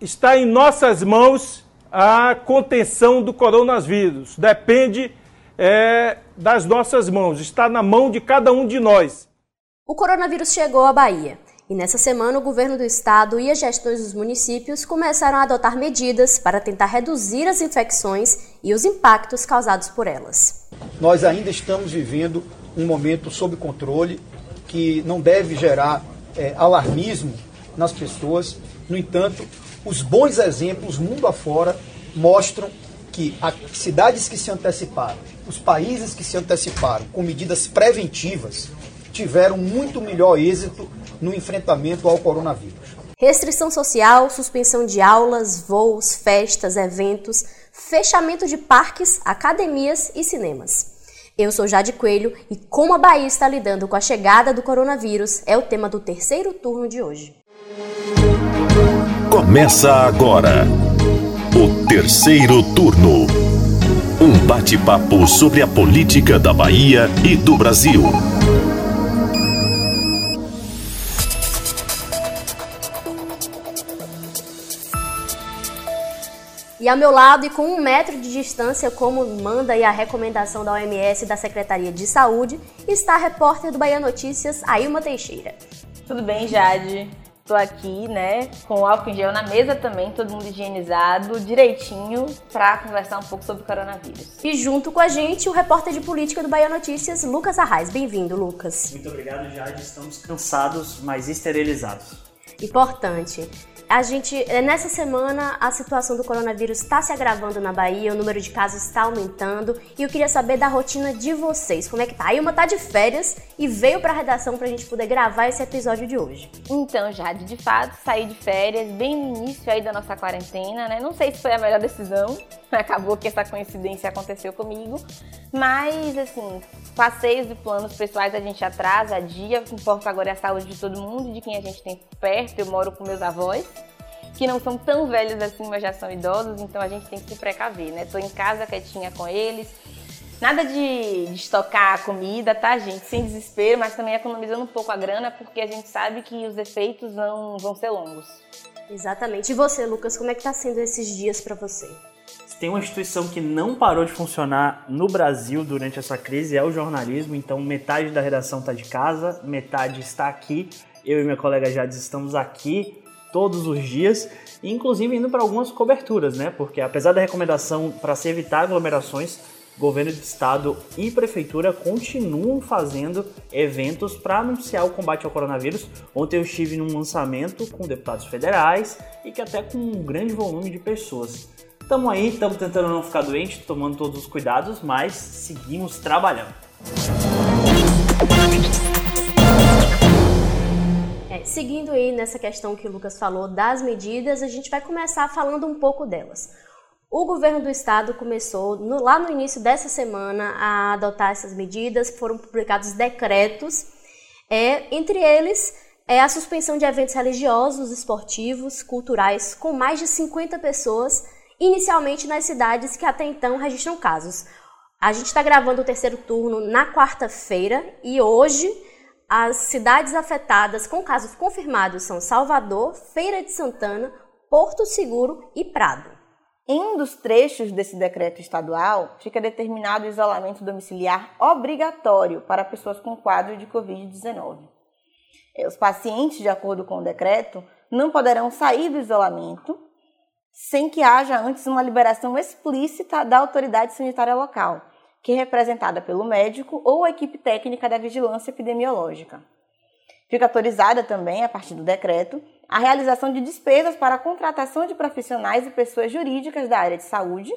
está em nossas mãos a contenção do coronavírus. Depende é, das nossas mãos, está na mão de cada um de nós. O coronavírus chegou à Bahia. E nessa semana, o governo do estado e as gestões dos municípios começaram a adotar medidas para tentar reduzir as infecções e os impactos causados por elas. Nós ainda estamos vivendo um momento sob controle que não deve gerar é, alarmismo nas pessoas. No entanto, os bons exemplos mundo afora mostram que as cidades que se anteciparam, os países que se anteciparam com medidas preventivas, tiveram muito melhor êxito no enfrentamento ao coronavírus. Restrição social, suspensão de aulas, voos, festas, eventos, fechamento de parques, academias e cinemas. Eu sou Jade Coelho e como a Bahia está lidando com a chegada do coronavírus é o tema do terceiro turno de hoje. Começa agora o terceiro turno. Um bate-papo sobre a política da Bahia e do Brasil. E ao meu lado e com um metro de distância, como manda a recomendação da OMS e da Secretaria de Saúde, está a repórter do Bahia Notícias, Ailma Teixeira. Tudo bem, Jade? Estou aqui, né, com o álcool em gel na mesa também, todo mundo higienizado, direitinho, para conversar um pouco sobre o coronavírus. E junto com a gente, o repórter de política do Bahia Notícias, Lucas Arraes. Bem-vindo, Lucas. Muito obrigado, Jade. Estamos cansados, mas esterilizados. Importante. A gente, é, nessa semana, a situação do coronavírus está se agravando na Bahia, o número de casos está aumentando e eu queria saber da rotina de vocês. Como é que tá? A Ilma tá de férias e veio para a redação para a gente poder gravar esse episódio de hoje. Então, Jade, de fato, saí de férias bem no início aí da nossa quarentena, né? Não sei se foi a melhor decisão, acabou que essa coincidência aconteceu comigo, mas, assim, passeios e planos pessoais a gente atrasa, dia, o que importa agora é a saúde de todo mundo, de quem a gente tem perto. Eu moro com meus avós que não são tão velhos assim, mas já são idosos, então a gente tem que se precaver, né? Tô em casa quietinha com eles. Nada de, de estocar comida, tá, gente? Sem desespero, mas também economizando um pouco a grana, porque a gente sabe que os efeitos vão, vão ser longos. Exatamente. E você, Lucas, como é que tá sendo esses dias para você? Tem uma instituição que não parou de funcionar no Brasil durante essa crise, é o jornalismo. Então, metade da redação está de casa, metade está aqui. Eu e minha colega Jades estamos aqui todos os dias, inclusive indo para algumas coberturas, né? Porque apesar da recomendação para se evitar aglomerações, governo de estado e prefeitura continuam fazendo eventos para anunciar o combate ao coronavírus. Ontem eu estive num lançamento com deputados federais e que até com um grande volume de pessoas. Estamos aí, estamos tentando não ficar doente, tomando todos os cuidados, mas seguimos trabalhando. seguindo aí nessa questão que o Lucas falou das medidas, a gente vai começar falando um pouco delas. O governo do estado começou no, lá no início dessa semana a adotar essas medidas, foram publicados decretos, é, entre eles é a suspensão de eventos religiosos, esportivos, culturais com mais de 50 pessoas, inicialmente nas cidades que até então registram casos. A gente está gravando o terceiro turno na quarta-feira e hoje as cidades afetadas com casos confirmados são Salvador, Feira de Santana, Porto Seguro e Prado. Em um dos trechos desse decreto estadual, fica determinado o isolamento domiciliar obrigatório para pessoas com quadro de Covid-19. É, os pacientes, de acordo com o decreto, não poderão sair do isolamento sem que haja antes uma liberação explícita da autoridade sanitária local, que é representada pelo médico ou a equipe técnica da vigilância epidemiológica. Fica autorizada também, a partir do decreto, a realização de despesas para a contratação de profissionais e pessoas jurídicas da área de saúde,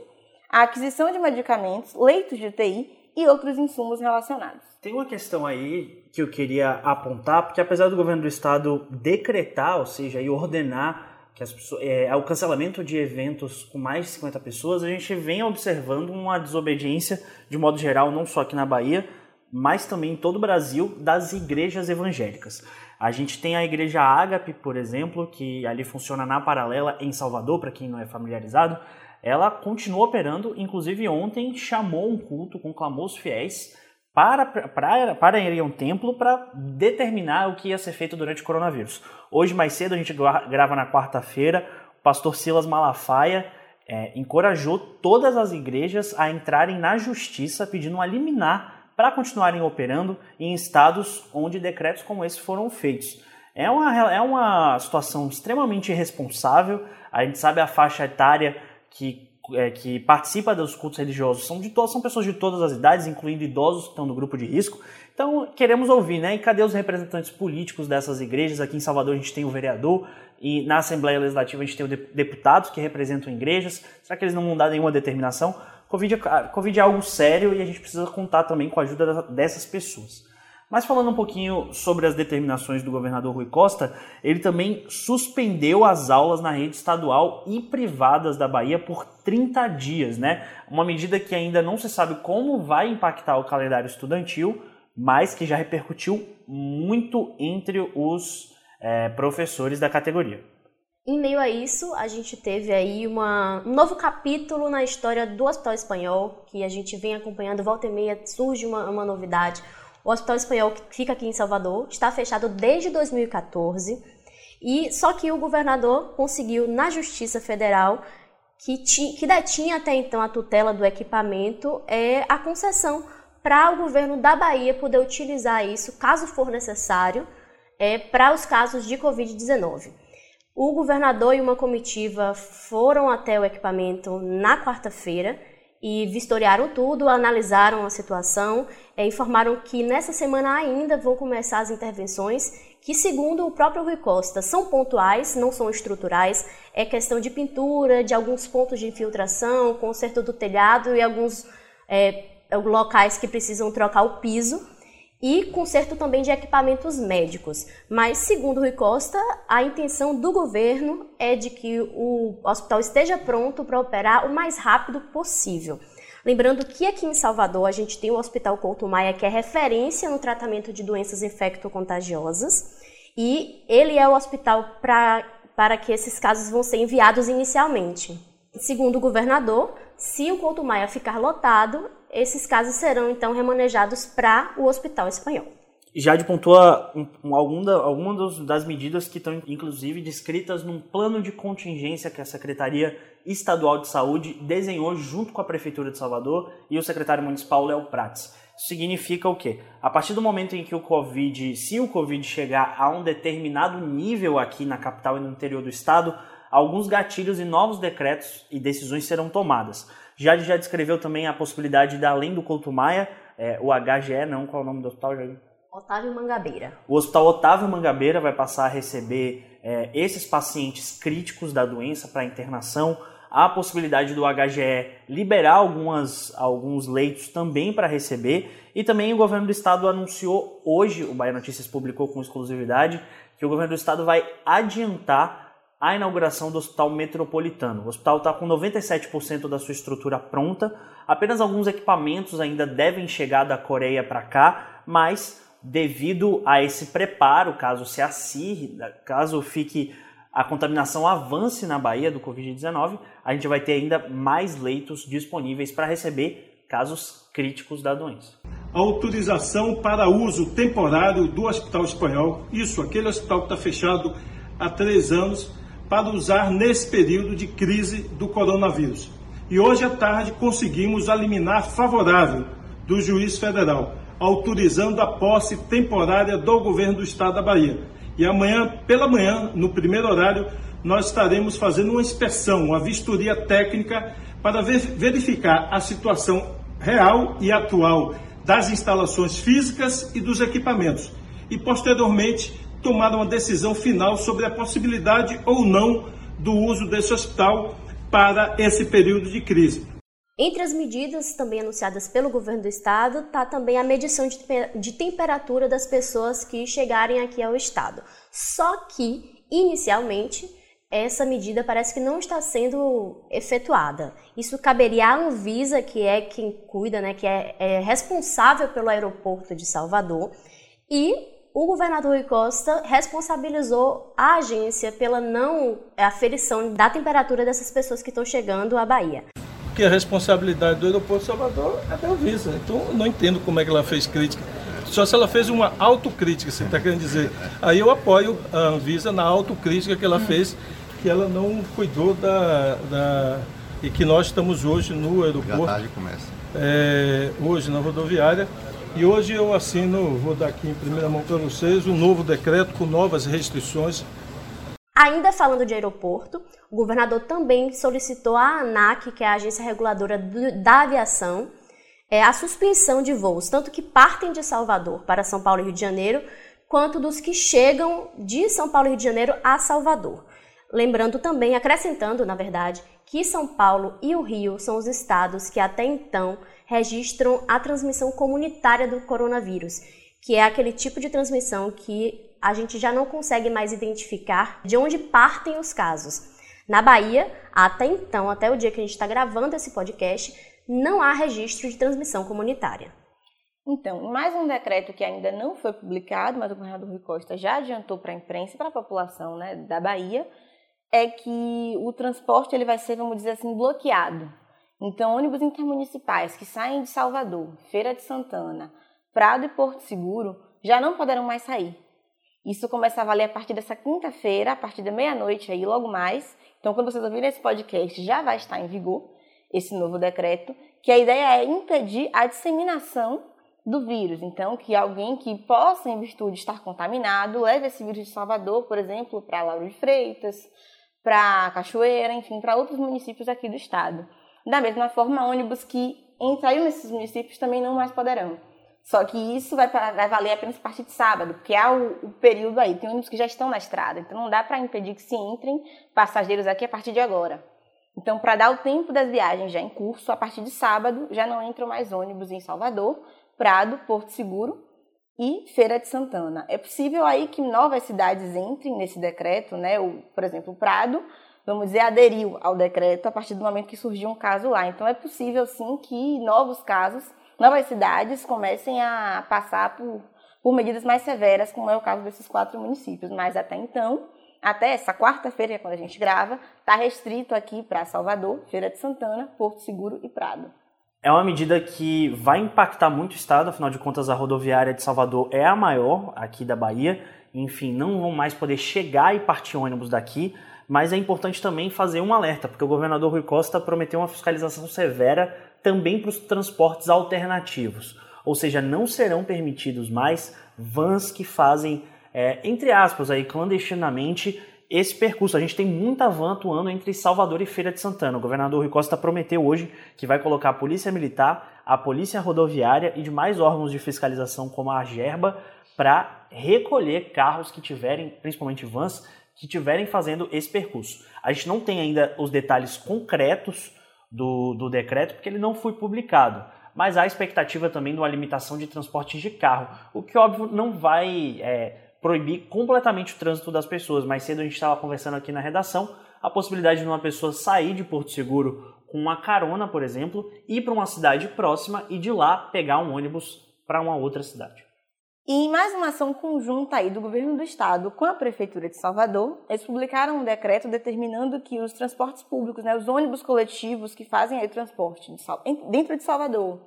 a aquisição de medicamentos, leitos de UTI e outros insumos relacionados. Tem uma questão aí que eu queria apontar, porque apesar do governo do estado decretar, ou seja, ordenar que as pessoas, é, o cancelamento de eventos com mais de 50 pessoas, a gente vem observando uma desobediência, de modo geral, não só aqui na Bahia, mas também em todo o Brasil, das igrejas evangélicas. A gente tem a igreja Ágape, por exemplo, que ali funciona na paralela em Salvador, para quem não é familiarizado. Ela continua operando, inclusive ontem chamou um culto, conclamou os fiéis para, para, para ir a um templo para determinar o que ia ser feito durante o coronavírus. Hoje, mais cedo, a gente grava na quarta-feira, o pastor Silas Malafaia é, encorajou todas as igrejas a entrarem na justiça pedindo um liminar para continuarem operando em estados onde decretos como esse foram feitos. É uma, é uma situação extremamente irresponsável. A gente sabe a faixa etária que, é, que participa dos cultos religiosos são, de to são pessoas de todas as idades, incluindo idosos que estão no grupo de risco. Então, queremos ouvir, né? E cadê os representantes políticos dessas igrejas? Aqui em Salvador a gente tem o vereador e na Assembleia Legislativa a gente tem deputados que representam igrejas. Será que eles não vão dar nenhuma determinação? Covid é, Covid é algo sério e a gente precisa contar também com a ajuda dessas pessoas. Mas falando um pouquinho sobre as determinações do governador Rui Costa, ele também suspendeu as aulas na rede estadual e privadas da Bahia por 30 dias, né? Uma medida que ainda não se sabe como vai impactar o calendário estudantil, mas que já repercutiu muito entre os é, professores da categoria. Em meio a isso, a gente teve aí uma, um novo capítulo na história do Hospital Espanhol, que a gente vem acompanhando volta e meia, surge uma, uma novidade. O Hospital Espanhol, que fica aqui em Salvador, está fechado desde 2014, e só que o governador conseguiu, na Justiça Federal, que, ti, que detinha até então a tutela do equipamento, é a concessão para o governo da Bahia poder utilizar isso, caso for necessário, é, para os casos de Covid-19. O governador e uma comitiva foram até o equipamento na quarta-feira e vistoriaram tudo, analisaram a situação, é, informaram que nessa semana ainda vão começar as intervenções, que segundo o próprio Rui Costa são pontuais, não são estruturais, é questão de pintura, de alguns pontos de infiltração, conserto do telhado e alguns é, locais que precisam trocar o piso e conserto também de equipamentos médicos. Mas, segundo Rui Costa, a intenção do governo é de que o hospital esteja pronto para operar o mais rápido possível. Lembrando que aqui em Salvador a gente tem o Hospital Couto Maia, que é referência no tratamento de doenças infecto-contagiosas, e ele é o hospital pra, para que esses casos vão ser enviados inicialmente. Segundo o governador, se o Couto Maia ficar lotado, esses casos serão então remanejados para o Hospital Espanhol. Jade pontua um, um, algumas das medidas que estão, inclusive, descritas num plano de contingência que a Secretaria Estadual de Saúde desenhou junto com a Prefeitura de Salvador e o secretário municipal Léo Prates. Isso significa o quê? A partir do momento em que o Covid, se o Covid chegar a um determinado nível aqui na capital e no interior do estado, alguns gatilhos e novos decretos e decisões serão tomadas. Já já descreveu também a possibilidade da além do Couto Maia, é, o HGE, não, qual é o nome do hospital, Jair? Otávio Mangabeira. O Hospital Otávio Mangabeira vai passar a receber é, esses pacientes críticos da doença para internação. Há a possibilidade do HGE liberar algumas, alguns leitos também para receber. E também o governo do estado anunciou hoje, o Bahia Notícias publicou com exclusividade, que o governo do estado vai adiantar a inauguração do Hospital Metropolitano. O hospital está com 97% da sua estrutura pronta, apenas alguns equipamentos ainda devem chegar da Coreia para cá, mas devido a esse preparo, caso se acirre, caso fique a contaminação avance na Bahia do Covid-19, a gente vai ter ainda mais leitos disponíveis para receber casos críticos da doença. Autorização para uso temporário do Hospital Espanhol, isso, aquele hospital que está fechado há três anos, para usar nesse período de crise do coronavírus. E hoje à tarde conseguimos a liminar favorável do juiz federal, autorizando a posse temporária do governo do estado da Bahia. E amanhã, pela manhã, no primeiro horário, nós estaremos fazendo uma inspeção, uma vistoria técnica para verificar a situação real e atual das instalações físicas e dos equipamentos. E posteriormente tomar uma decisão final sobre a possibilidade ou não do uso desse hospital para esse período de crise. Entre as medidas também anunciadas pelo governo do estado está também a medição de, de temperatura das pessoas que chegarem aqui ao estado. Só que, inicialmente, essa medida parece que não está sendo efetuada. Isso caberia à Anvisa, que é quem cuida, né, que é, é responsável pelo aeroporto de Salvador, e o governador Rui Costa responsabilizou a agência pela não aferição da temperatura dessas pessoas que estão chegando à Bahia. Porque a responsabilidade do aeroporto de Salvador é da Anvisa. Então, não entendo como é que ela fez crítica. Só se ela fez uma autocrítica, você está querendo dizer. Aí eu apoio a Anvisa na autocrítica que ela fez que ela não cuidou da, da e que nós estamos hoje no aeroporto. Já tarde começa. É, hoje na rodoviária. E hoje eu assino, vou dar aqui em primeira mão para vocês, um novo decreto com novas restrições. Ainda falando de aeroporto, o governador também solicitou à ANAC, que é a agência reguladora da aviação, é, a suspensão de voos, tanto que partem de Salvador para São Paulo e Rio de Janeiro, quanto dos que chegam de São Paulo e Rio de Janeiro a Salvador. Lembrando também, acrescentando, na verdade, que São Paulo e o Rio são os estados que até então registram a transmissão comunitária do coronavírus, que é aquele tipo de transmissão que a gente já não consegue mais identificar de onde partem os casos. Na Bahia, até então, até o dia que a gente está gravando esse podcast, não há registro de transmissão comunitária. Então, mais um decreto que ainda não foi publicado, mas o governador Rui Costa já adiantou para a imprensa e para a população né, da Bahia, é que o transporte ele vai ser, vamos dizer assim, bloqueado. Então, ônibus intermunicipais que saem de Salvador, Feira de Santana, Prado e Porto Seguro já não poderão mais sair. Isso começa a valer a partir dessa quinta-feira, a partir da meia-noite aí, logo mais. Então, quando vocês ouvirem esse podcast, já vai estar em vigor esse novo decreto, que a ideia é impedir a disseminação do vírus. Então, que alguém que possa, em virtude de estar contaminado, leve esse vírus de Salvador, por exemplo, para Lauro de Freitas, para Cachoeira, enfim, para outros municípios aqui do estado. Da mesma forma, ônibus que entrariam nesses municípios também não mais poderão. Só que isso vai, vai valer apenas a partir de sábado, porque há o, o, período aí. Tem ônibus que já estão na estrada, então não dá para impedir que se entrem passageiros aqui a partir de agora. Então, para dar o tempo das viagens já em curso, a partir de sábado já não entram mais ônibus em Salvador, Prado, Porto Seguro e Feira de Santana. É possível aí que novas cidades entrem nesse decreto, né? O, por exemplo, Prado, vamos dizer, aderiu ao decreto a partir do momento que surgiu um caso lá. Então, é possível sim que novos casos, novas cidades comecem a passar por, por medidas mais severas, como é o caso desses quatro municípios. Mas até então, até essa quarta-feira, quando a gente grava, está restrito aqui para Salvador, Feira de Santana, Porto Seguro e Prado. É uma medida que vai impactar muito o estado, afinal de contas a rodoviária de Salvador é a maior aqui da Bahia. Enfim, não vão mais poder chegar e partir ônibus daqui, mas é importante também fazer um alerta, porque o governador Rui Costa prometeu uma fiscalização severa também para os transportes alternativos. Ou seja, não serão permitidos mais vans que fazem é, entre aspas, aí, clandestinamente esse percurso. A gente tem muita van atuando entre Salvador e Feira de Santana. O governador Rui Costa prometeu hoje que vai colocar a Polícia Militar, a Polícia Rodoviária e demais órgãos de fiscalização como a Gerba para recolher carros que tiverem, principalmente vans, que tiverem fazendo esse percurso. A gente não tem ainda os detalhes concretos do, do decreto porque ele não foi publicado mas há expectativa também de uma limitação de transportes de carro, o que óbvio não vai é, proibir completamente o trânsito das pessoas. Mais cedo a gente estava conversando aqui na redação a possibilidade de uma pessoa sair de Porto Seguro com uma carona, por exemplo, ir para uma cidade próxima e de lá pegar um ônibus para uma outra cidade. E mais uma ação conjunta aí do governo do estado com a prefeitura de Salvador, eles publicaram um decreto determinando que os transportes públicos, né, os ônibus coletivos que fazem aí o transporte dentro de Salvador,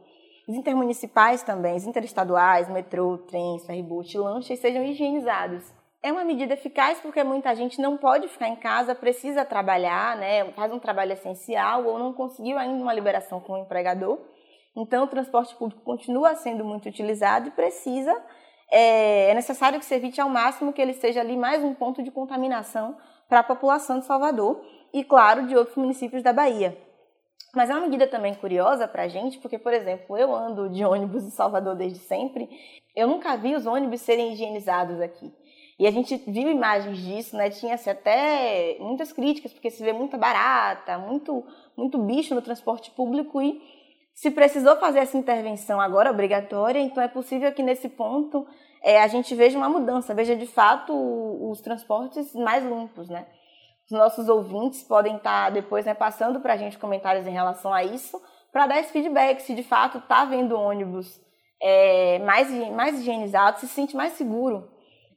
os intermunicipais também, os interestaduais, metrô, trens, ferryboat, lanchas sejam higienizados. É uma medida eficaz porque muita gente não pode ficar em casa, precisa trabalhar, né, faz um trabalho essencial ou não conseguiu ainda uma liberação com o empregador. Então, o transporte público continua sendo muito utilizado e precisa, é, é necessário que se evite ao máximo que ele seja ali mais um ponto de contaminação para a população de Salvador e, claro, de outros municípios da Bahia. Mas é uma medida também curiosa para a gente, porque, por exemplo, eu ando de ônibus em Salvador desde sempre, eu nunca vi os ônibus serem higienizados aqui. E a gente viu imagens disso, né? Tinha-se até muitas críticas, porque se vê muita barata, muito, muito bicho no transporte público e se precisou fazer essa intervenção agora obrigatória, então é possível que nesse ponto é, a gente veja uma mudança, veja de fato os transportes mais limpos, né? Os nossos ouvintes podem estar depois né, passando para a gente comentários em relação a isso, para dar esse feedback, se de fato está vendo ônibus é, mais, mais higienizado, se sente mais seguro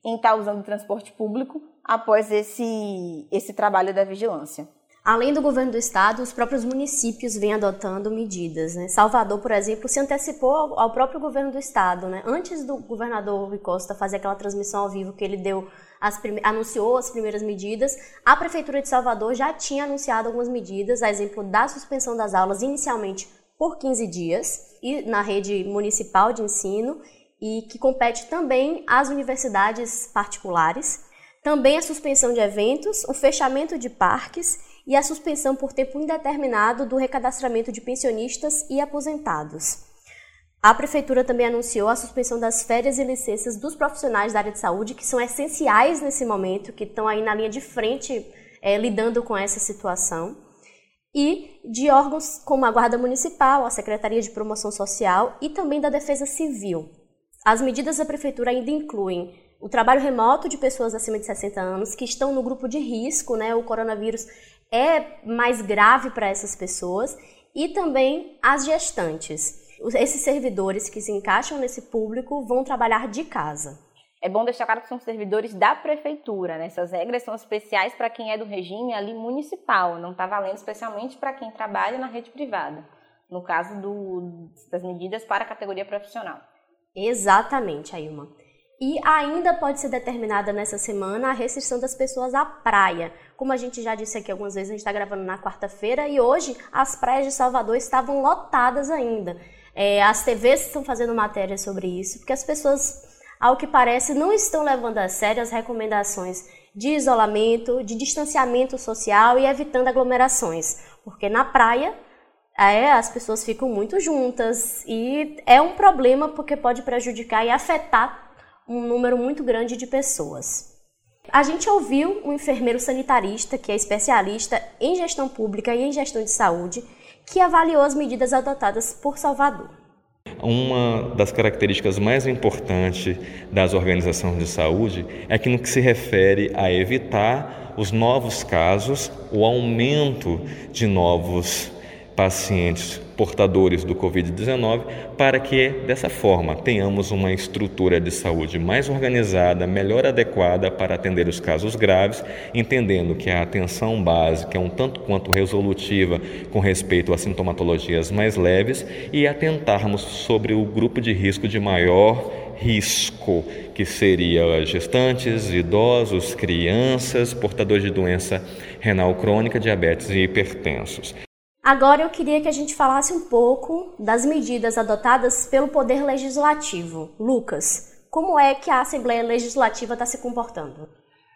em estar tá usando o transporte público após esse, esse trabalho da vigilância. Além do governo do estado, os próprios municípios vêm adotando medidas. Né? Salvador, por exemplo, se antecipou ao próprio governo do estado. Né? Antes do governador Rui Costa fazer aquela transmissão ao vivo que ele deu as anunciou as primeiras medidas, a Prefeitura de Salvador já tinha anunciado algumas medidas, a exemplo da suspensão das aulas inicialmente por 15 dias e na rede municipal de ensino e que compete também às universidades particulares, também a suspensão de eventos, o fechamento de parques e a suspensão por tempo indeterminado do recadastramento de pensionistas e aposentados. A Prefeitura também anunciou a suspensão das férias e licenças dos profissionais da área de saúde, que são essenciais nesse momento, que estão aí na linha de frente é, lidando com essa situação, e de órgãos como a Guarda Municipal, a Secretaria de Promoção Social e também da Defesa Civil. As medidas da Prefeitura ainda incluem o trabalho remoto de pessoas acima de 60 anos que estão no grupo de risco, né? O coronavírus é mais grave para essas pessoas e também as gestantes. Esses servidores que se encaixam nesse público vão trabalhar de casa. É bom deixar claro que são servidores da prefeitura, né? Essas regras são especiais para quem é do regime ali municipal, não está valendo especialmente para quem trabalha na rede privada, no caso do, das medidas para a categoria profissional. Exatamente, Ailma. E ainda pode ser determinada nessa semana a restrição das pessoas à praia. Como a gente já disse aqui algumas vezes, a gente está gravando na quarta-feira e hoje as praias de Salvador estavam lotadas ainda. É, as TVs estão fazendo matéria sobre isso, porque as pessoas, ao que parece, não estão levando a sério as recomendações de isolamento, de distanciamento social e evitando aglomerações. Porque na praia é, as pessoas ficam muito juntas e é um problema porque pode prejudicar e afetar um número muito grande de pessoas. A gente ouviu um enfermeiro sanitarista, que é especialista em gestão pública e em gestão de saúde, que avaliou as medidas adotadas por Salvador. Uma das características mais importantes das organizações de saúde é que, no que se refere a evitar os novos casos, o aumento de novos pacientes portadores do Covid-19, para que, dessa forma, tenhamos uma estrutura de saúde mais organizada, melhor adequada para atender os casos graves, entendendo que a atenção básica é um tanto quanto resolutiva com respeito a sintomatologias mais leves e atentarmos sobre o grupo de risco de maior risco, que seria gestantes, idosos, crianças, portadores de doença renal crônica, diabetes e hipertensos. Agora eu queria que a gente falasse um pouco das medidas adotadas pelo Poder Legislativo. Lucas, como é que a Assembleia Legislativa está se comportando?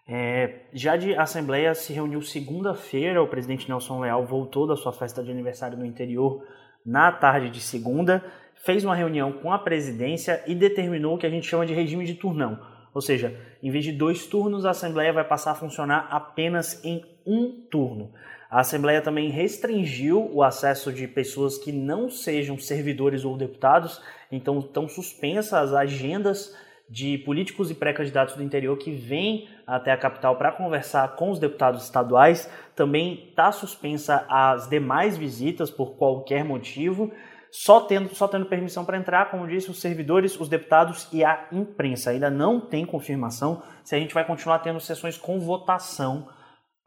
É, já de Assembleia se reuniu segunda-feira, o presidente Nelson Leal voltou da sua festa de aniversário no interior na tarde de segunda, fez uma reunião com a presidência e determinou o que a gente chama de regime de turnão. Ou seja, em vez de dois turnos, a Assembleia vai passar a funcionar apenas em um turno. A Assembleia também restringiu o acesso de pessoas que não sejam servidores ou deputados, então estão suspensas as agendas de políticos e pré-candidatos do interior que vêm até a capital para conversar com os deputados estaduais. Também está suspensa as demais visitas por qualquer motivo, só tendo, só tendo permissão para entrar, como disse, os servidores, os deputados e a imprensa. Ainda não tem confirmação se a gente vai continuar tendo sessões com votação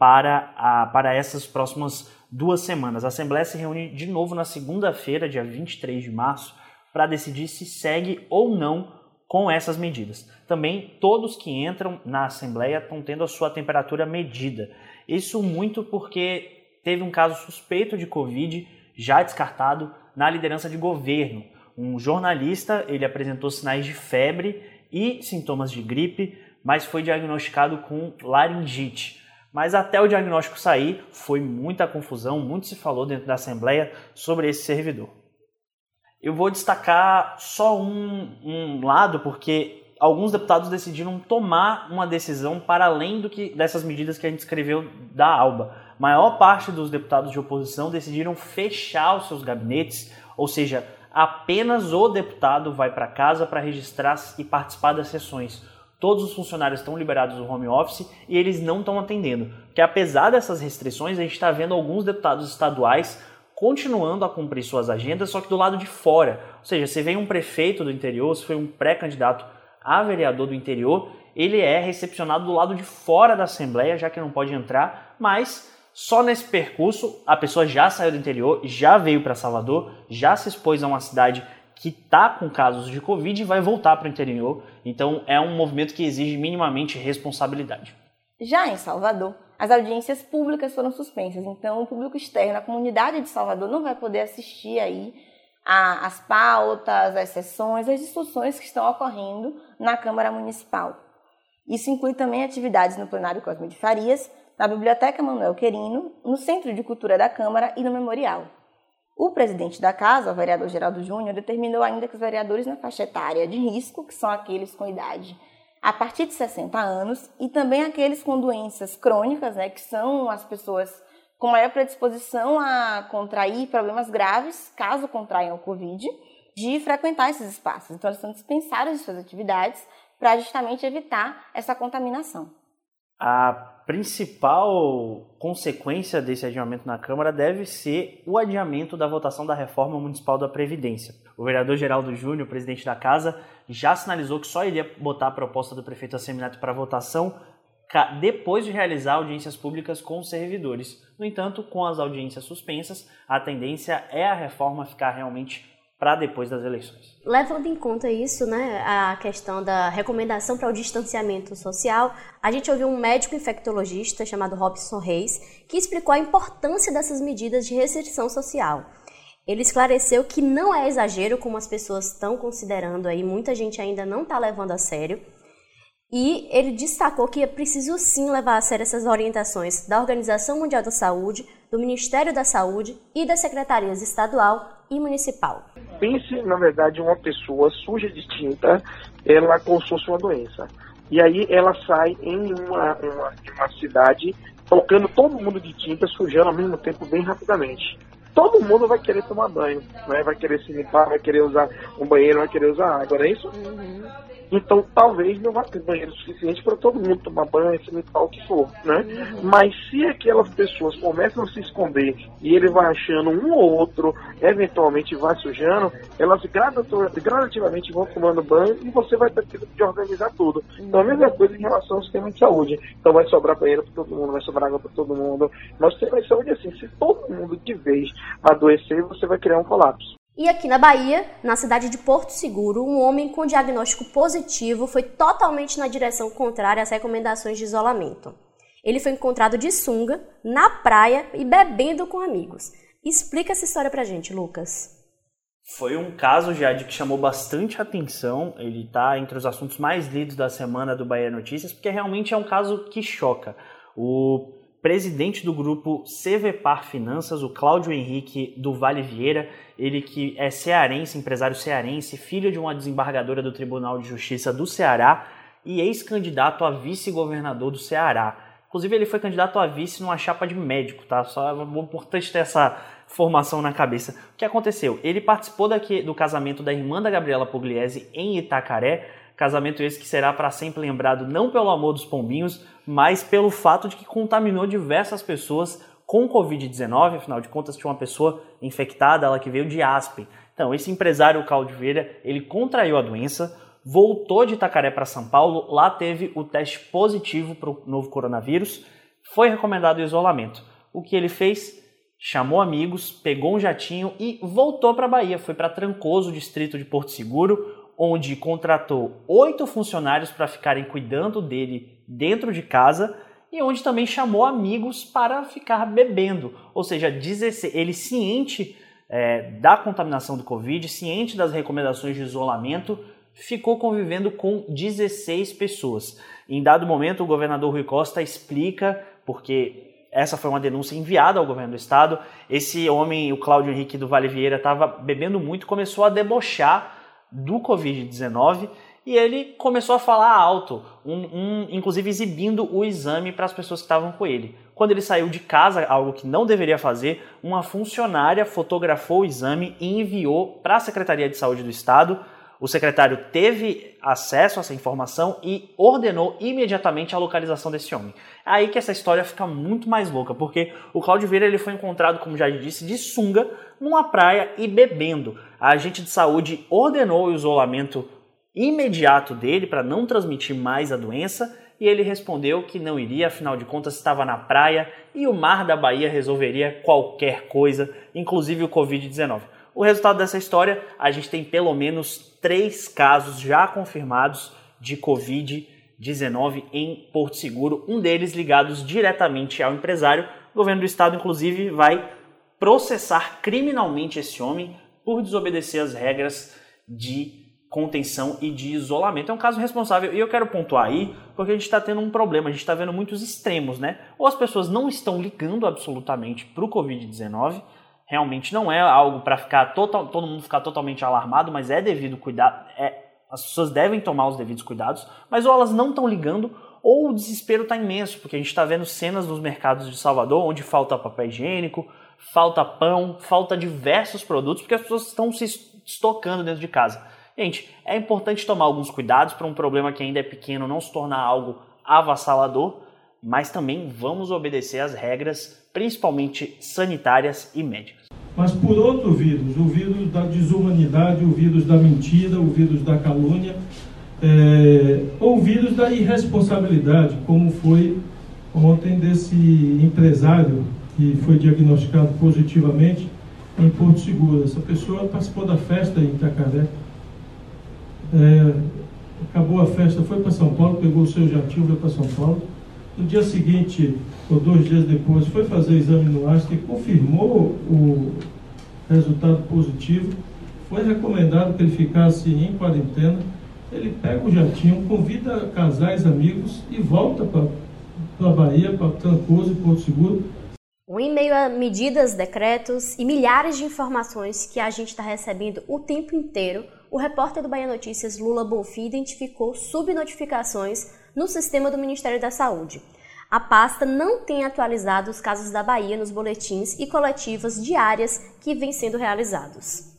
para, a, para essas próximas duas semanas. A Assembleia se reúne de novo na segunda-feira, dia 23 de março, para decidir se segue ou não com essas medidas. Também todos que entram na Assembleia estão tendo a sua temperatura medida. Isso muito porque teve um caso suspeito de Covid já descartado na liderança de governo. Um jornalista, ele apresentou sinais de febre e sintomas de gripe, mas foi diagnosticado com laringite. Mas até o diagnóstico sair, foi muita confusão, muito se falou dentro da Assembleia sobre esse servidor. Eu vou destacar só um, um lado, porque alguns deputados decidiram tomar uma decisão para além do que dessas medidas que a gente escreveu da ALBA. A maior parte dos deputados de oposição decidiram fechar os seus gabinetes, ou seja, apenas o deputado vai para casa para registrar e participar das sessões todos os funcionários estão liberados do home office e eles não estão atendendo. Porque apesar dessas restrições, a gente está vendo alguns deputados estaduais continuando a cumprir suas agendas, só que do lado de fora. Ou seja, você vem um prefeito do interior, se foi um pré-candidato a vereador do interior, ele é recepcionado do lado de fora da Assembleia, já que não pode entrar, mas só nesse percurso a pessoa já saiu do interior, já veio para Salvador, já se expôs a uma cidade que está com casos de Covid vai voltar para o interior. Então é um movimento que exige minimamente responsabilidade. Já em Salvador, as audiências públicas foram suspensas, então o público externo, a comunidade de Salvador, não vai poder assistir aí as pautas, as sessões, as discussões que estão ocorrendo na Câmara Municipal. Isso inclui também atividades no plenário Cosme de Farias, na Biblioteca Manuel Querino, no Centro de Cultura da Câmara e no Memorial. O presidente da casa, o vereador Geraldo Júnior, determinou ainda que os vereadores na faixa etária de risco, que são aqueles com idade a partir de 60 anos, e também aqueles com doenças crônicas, né, que são as pessoas com maior predisposição a contrair problemas graves, caso contraiam o Covid, de frequentar esses espaços. Então, eles são dispensados de suas atividades para justamente evitar essa contaminação. A principal consequência desse adiamento na Câmara deve ser o adiamento da votação da reforma municipal da Previdência. O vereador Geraldo Júnior, presidente da Casa, já sinalizou que só iria botar a proposta do prefeito Assemineto para votação depois de realizar audiências públicas com os servidores. No entanto, com as audiências suspensas, a tendência é a reforma ficar realmente para depois das eleições. Levando em conta isso, né, a questão da recomendação para o distanciamento social, a gente ouviu um médico infectologista chamado Robson Reis, que explicou a importância dessas medidas de restrição social. Ele esclareceu que não é exagero como as pessoas estão considerando aí, muita gente ainda não está levando a sério. E ele destacou que é preciso sim levar a sério essas orientações da Organização Mundial da Saúde, do Ministério da Saúde e das secretarias estadual e municipal. Pense, na verdade, uma pessoa suja de tinta, ela como se fosse uma doença. E aí ela sai em uma, uma, uma cidade, colocando todo mundo de tinta, sujando ao mesmo tempo bem rapidamente todo mundo vai querer tomar banho, né? vai querer se limpar, vai querer usar um banheiro, vai querer usar água, não é isso? Uhum. Então, talvez não vá ter banheiro suficiente para todo mundo tomar banho, se limpar o que for, né? Uhum. Mas se aquelas pessoas começam a se esconder e ele vai achando um ou outro, eventualmente vai sujando, elas gradativamente vão tomando banho e você vai ter que organizar tudo. Então, a mesma coisa em relação ao sistema de saúde. Então, vai sobrar banheiro para todo mundo, vai sobrar água para todo mundo. Mas o sistema de saúde, assim, se todo mundo de vez adoecer, você vai criar um colapso. E aqui na Bahia, na cidade de Porto Seguro, um homem com diagnóstico positivo foi totalmente na direção contrária às recomendações de isolamento. Ele foi encontrado de sunga, na praia e bebendo com amigos. Explica essa história pra gente, Lucas. Foi um caso, Jade, que chamou bastante atenção. Ele está entre os assuntos mais lidos da semana do Bahia Notícias, porque realmente é um caso que choca. O presidente do grupo CVPAR Finanças, o Cláudio Henrique do Vale Vieira, ele que é cearense, empresário cearense, filho de uma desembargadora do Tribunal de Justiça do Ceará e ex-candidato a vice-governador do Ceará. Inclusive, ele foi candidato a vice numa chapa de médico, tá? Só é importante ter essa formação na cabeça. O que aconteceu? Ele participou daqui, do casamento da irmã da Gabriela Pugliese em Itacaré, Casamento esse que será para sempre lembrado não pelo amor dos pombinhos, mas pelo fato de que contaminou diversas pessoas com Covid-19, afinal de contas tinha uma pessoa infectada, ela que veio de Aspen. Então, esse empresário Caldiveira, ele contraiu a doença, voltou de Itacaré para São Paulo, lá teve o teste positivo para o novo coronavírus, foi recomendado o isolamento. O que ele fez? Chamou amigos, pegou um jatinho e voltou para a Bahia, foi para Trancoso, distrito de Porto Seguro, onde contratou oito funcionários para ficarem cuidando dele dentro de casa e onde também chamou amigos para ficar bebendo. Ou seja, 16, ele ciente é, da contaminação do Covid, ciente das recomendações de isolamento, ficou convivendo com 16 pessoas. Em dado momento, o governador Rui Costa explica, porque essa foi uma denúncia enviada ao governo do estado, esse homem, o Cláudio Henrique do Vale Vieira, estava bebendo muito, começou a debochar do Covid-19 e ele começou a falar alto, um, um, inclusive exibindo o exame para as pessoas que estavam com ele. Quando ele saiu de casa, algo que não deveria fazer, uma funcionária fotografou o exame e enviou para a Secretaria de Saúde do Estado. O secretário teve acesso a essa informação e ordenou imediatamente a localização desse homem. É aí que essa história fica muito mais louca, porque o Cláudio Vieira ele foi encontrado, como já disse, de sunga numa praia e bebendo. A agente de saúde ordenou o isolamento imediato dele para não transmitir mais a doença e ele respondeu que não iria, afinal de contas estava na praia e o mar da Bahia resolveria qualquer coisa, inclusive o Covid-19. O resultado dessa história, a gente tem pelo menos três casos já confirmados de Covid-19 em Porto Seguro, um deles ligados diretamente ao empresário. O governo do estado, inclusive, vai processar criminalmente esse homem por desobedecer as regras de contenção e de isolamento. É um caso responsável e eu quero pontuar aí porque a gente está tendo um problema, a gente está vendo muitos extremos, né? Ou as pessoas não estão ligando absolutamente para o Covid-19, realmente não é algo para ficar total, todo mundo ficar totalmente alarmado, mas é devido cuidar, é, as pessoas devem tomar os devidos cuidados, mas ou elas não estão ligando ou o desespero está imenso, porque a gente está vendo cenas nos mercados de Salvador onde falta papel higiênico, falta pão, falta diversos produtos, porque as pessoas estão se estocando dentro de casa. Gente, é importante tomar alguns cuidados para um problema que ainda é pequeno não se tornar algo avassalador, mas também vamos obedecer às regras, principalmente sanitárias e médicas. Mas por outro vírus, o vírus da desumanidade, o vírus da mentira, o vírus da calúnia, é, ou o vírus da irresponsabilidade, como foi ontem desse empresário que foi diagnosticado positivamente em Porto Seguro. Essa pessoa participou da festa em Itacaré é, acabou a festa, foi para São Paulo, pegou o seu jatinho, foi para São Paulo. No dia seguinte, ou dois dias depois, foi fazer exame no Astra e confirmou o resultado positivo. Foi recomendado que ele ficasse em quarentena. Ele pega o jatinho, convida casais, amigos e volta para a Bahia, para Trancoso e Porto Seguro. Um e-mail a medidas, decretos e milhares de informações que a gente está recebendo o tempo inteiro o repórter do Bahia Notícias Lula Bonfim identificou subnotificações no sistema do Ministério da Saúde. A pasta não tem atualizado os casos da Bahia nos boletins e coletivas diárias que vêm sendo realizados.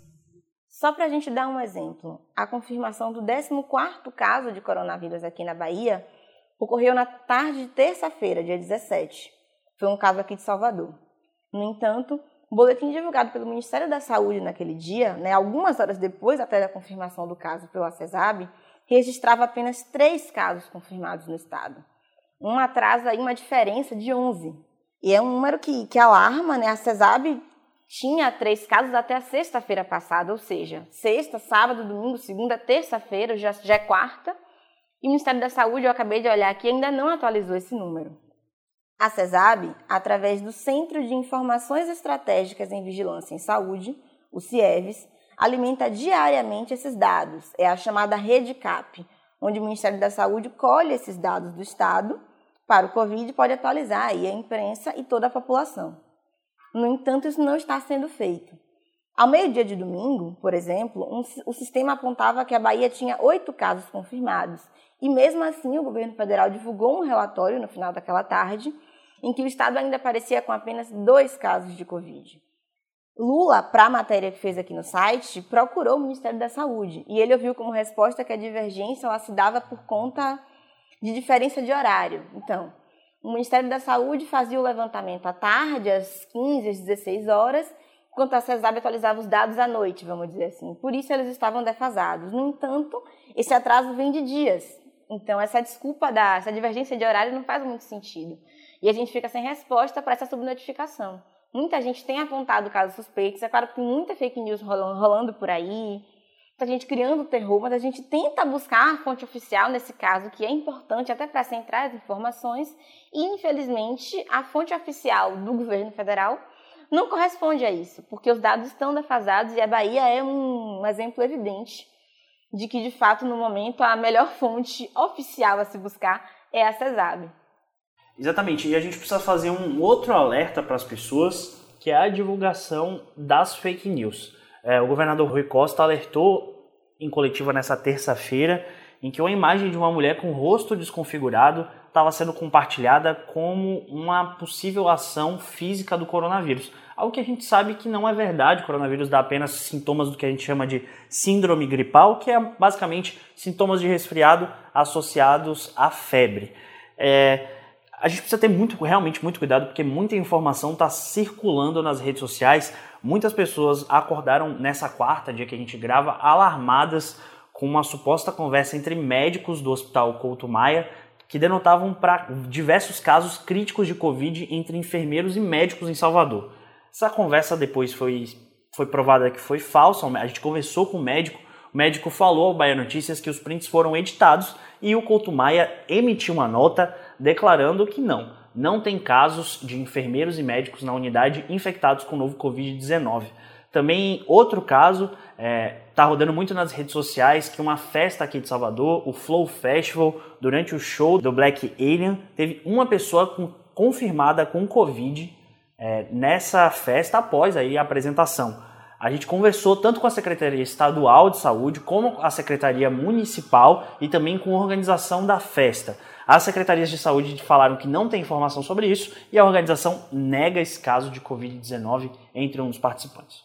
Só para a gente dar um exemplo, a confirmação do 14º caso de coronavírus aqui na Bahia ocorreu na tarde de terça-feira, dia 17. Foi um caso aqui de Salvador. No entanto, o boletim divulgado pelo Ministério da Saúde naquele dia, né, algumas horas depois até da confirmação do caso pelo ACESAB, registrava apenas três casos confirmados no estado. Um atraso aí, uma diferença de 11. E é um número que, que alarma, né? A CESAB tinha três casos até a sexta-feira passada, ou seja, sexta, sábado, domingo, segunda, terça-feira, já, já é quarta. E o Ministério da Saúde, eu acabei de olhar aqui, ainda não atualizou esse número. A CESAB, através do Centro de Informações Estratégicas em Vigilância em Saúde, o CIEVES, alimenta diariamente esses dados. É a chamada rede CAP, onde o Ministério da Saúde colhe esses dados do Estado para o Covid e pode atualizar aí a imprensa e toda a população. No entanto, isso não está sendo feito. Ao meio-dia de domingo, por exemplo, um, o sistema apontava que a Bahia tinha oito casos confirmados. E mesmo assim, o governo federal divulgou um relatório no final daquela tarde em que o Estado ainda aparecia com apenas dois casos de Covid. Lula, para a matéria que fez aqui no site, procurou o Ministério da Saúde e ele ouviu como resposta que a divergência ela se dava por conta de diferença de horário. Então, o Ministério da Saúde fazia o levantamento à tarde, às 15, às 16 horas, enquanto a CESAB atualizava os dados à noite, vamos dizer assim. Por isso eles estavam defasados. No entanto, esse atraso vem de dias. Então, essa desculpa da essa divergência de horário não faz muito sentido e a gente fica sem resposta para essa subnotificação. Muita gente tem apontado casos suspeitos, é claro que tem muita fake news rolando, rolando por aí, muita gente criando terror, mas a gente tenta buscar a fonte oficial nesse caso, que é importante até para centrar as informações, e infelizmente a fonte oficial do governo federal não corresponde a isso, porque os dados estão defasados e a Bahia é um exemplo evidente de que, de fato, no momento, a melhor fonte oficial a se buscar é a CESAB. Exatamente, e a gente precisa fazer um outro alerta para as pessoas, que é a divulgação das fake news. É, o governador Rui Costa alertou em coletiva nessa terça-feira em que uma imagem de uma mulher com o rosto desconfigurado estava sendo compartilhada como uma possível ação física do coronavírus. Algo que a gente sabe que não é verdade, o coronavírus dá apenas sintomas do que a gente chama de síndrome gripal, que é basicamente sintomas de resfriado associados à febre. É, a gente precisa ter muito, realmente muito cuidado, porque muita informação está circulando nas redes sociais. Muitas pessoas acordaram nessa quarta, dia que a gente grava, alarmadas com uma suposta conversa entre médicos do Hospital Couto Maia, que denotavam para diversos casos críticos de Covid entre enfermeiros e médicos em Salvador. Essa conversa depois foi foi provada que foi falsa. A gente conversou com o médico, o médico falou ao Bahia Notícias que os prints foram editados e o Couto Maia emitiu uma nota declarando que não, não tem casos de enfermeiros e médicos na unidade infectados com o novo Covid-19. Também outro caso, está é, tá rodando muito nas redes sociais, que uma festa aqui de Salvador, o Flow Festival, durante o show do Black Alien, teve uma pessoa com, confirmada com Covid é, nessa festa após aí a apresentação. A gente conversou tanto com a Secretaria Estadual de Saúde, como a Secretaria Municipal e também com a organização da festa. As secretarias de saúde falaram que não tem informação sobre isso e a organização nega esse caso de Covid-19 entre um dos participantes.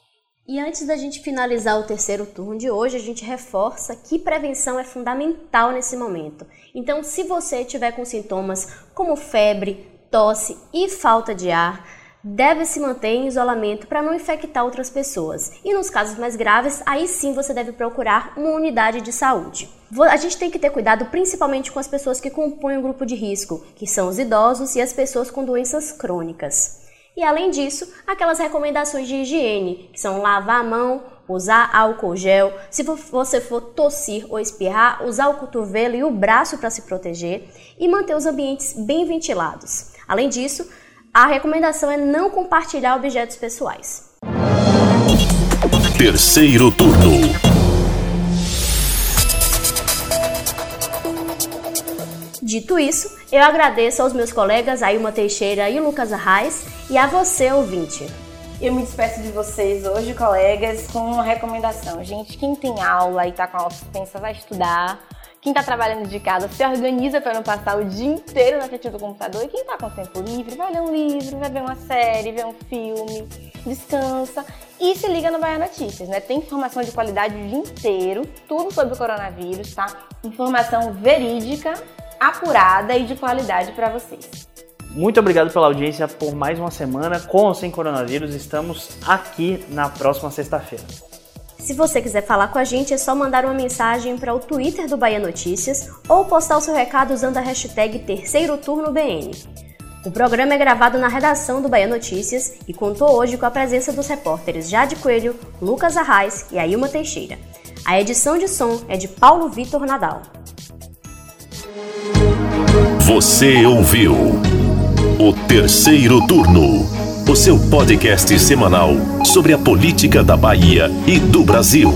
E antes da gente finalizar o terceiro turno de hoje, a gente reforça que prevenção é fundamental nesse momento. Então, se você tiver com sintomas como febre, tosse e falta de ar, deve se manter em isolamento para não infectar outras pessoas. E nos casos mais graves, aí sim você deve procurar uma unidade de saúde. A gente tem que ter cuidado principalmente com as pessoas que compõem o grupo de risco, que são os idosos e as pessoas com doenças crônicas. E além disso, aquelas recomendações de higiene, que são lavar a mão, usar álcool gel, se você for tossir ou espirrar, usar o cotovelo e o braço para se proteger e manter os ambientes bem ventilados. Além disso, a recomendação é não compartilhar objetos pessoais. Terceiro turno. Dito isso, eu agradeço aos meus colegas Ailma Teixeira e Lucas Arraes e a você, ouvinte. Eu me despeço de vocês hoje, colegas, com uma recomendação. Gente, quem tem aula e tá com a suspensa, vai estudar. Quem tá trabalhando de casa, se organiza para não passar o dia inteiro na frente do computador. E quem tá com tempo livre, vai ler um livro, vai ver uma série, ver um filme, descansa. E se liga no Bahia Notícias, né? Tem informação de qualidade o dia inteiro, tudo sobre o coronavírus, tá? Informação verídica apurada e de qualidade para vocês. Muito obrigado pela audiência por mais uma semana. Com ou sem coronavírus, estamos aqui na próxima sexta-feira. Se você quiser falar com a gente, é só mandar uma mensagem para o Twitter do Bahia Notícias ou postar o seu recado usando a hashtag Terceiro Turno BN. O programa é gravado na redação do Bahia Notícias e contou hoje com a presença dos repórteres Jade Coelho, Lucas Arraes e Ailma Teixeira. A edição de som é de Paulo Vitor Nadal. Você ouviu o terceiro turno, o seu podcast semanal sobre a política da Bahia e do Brasil.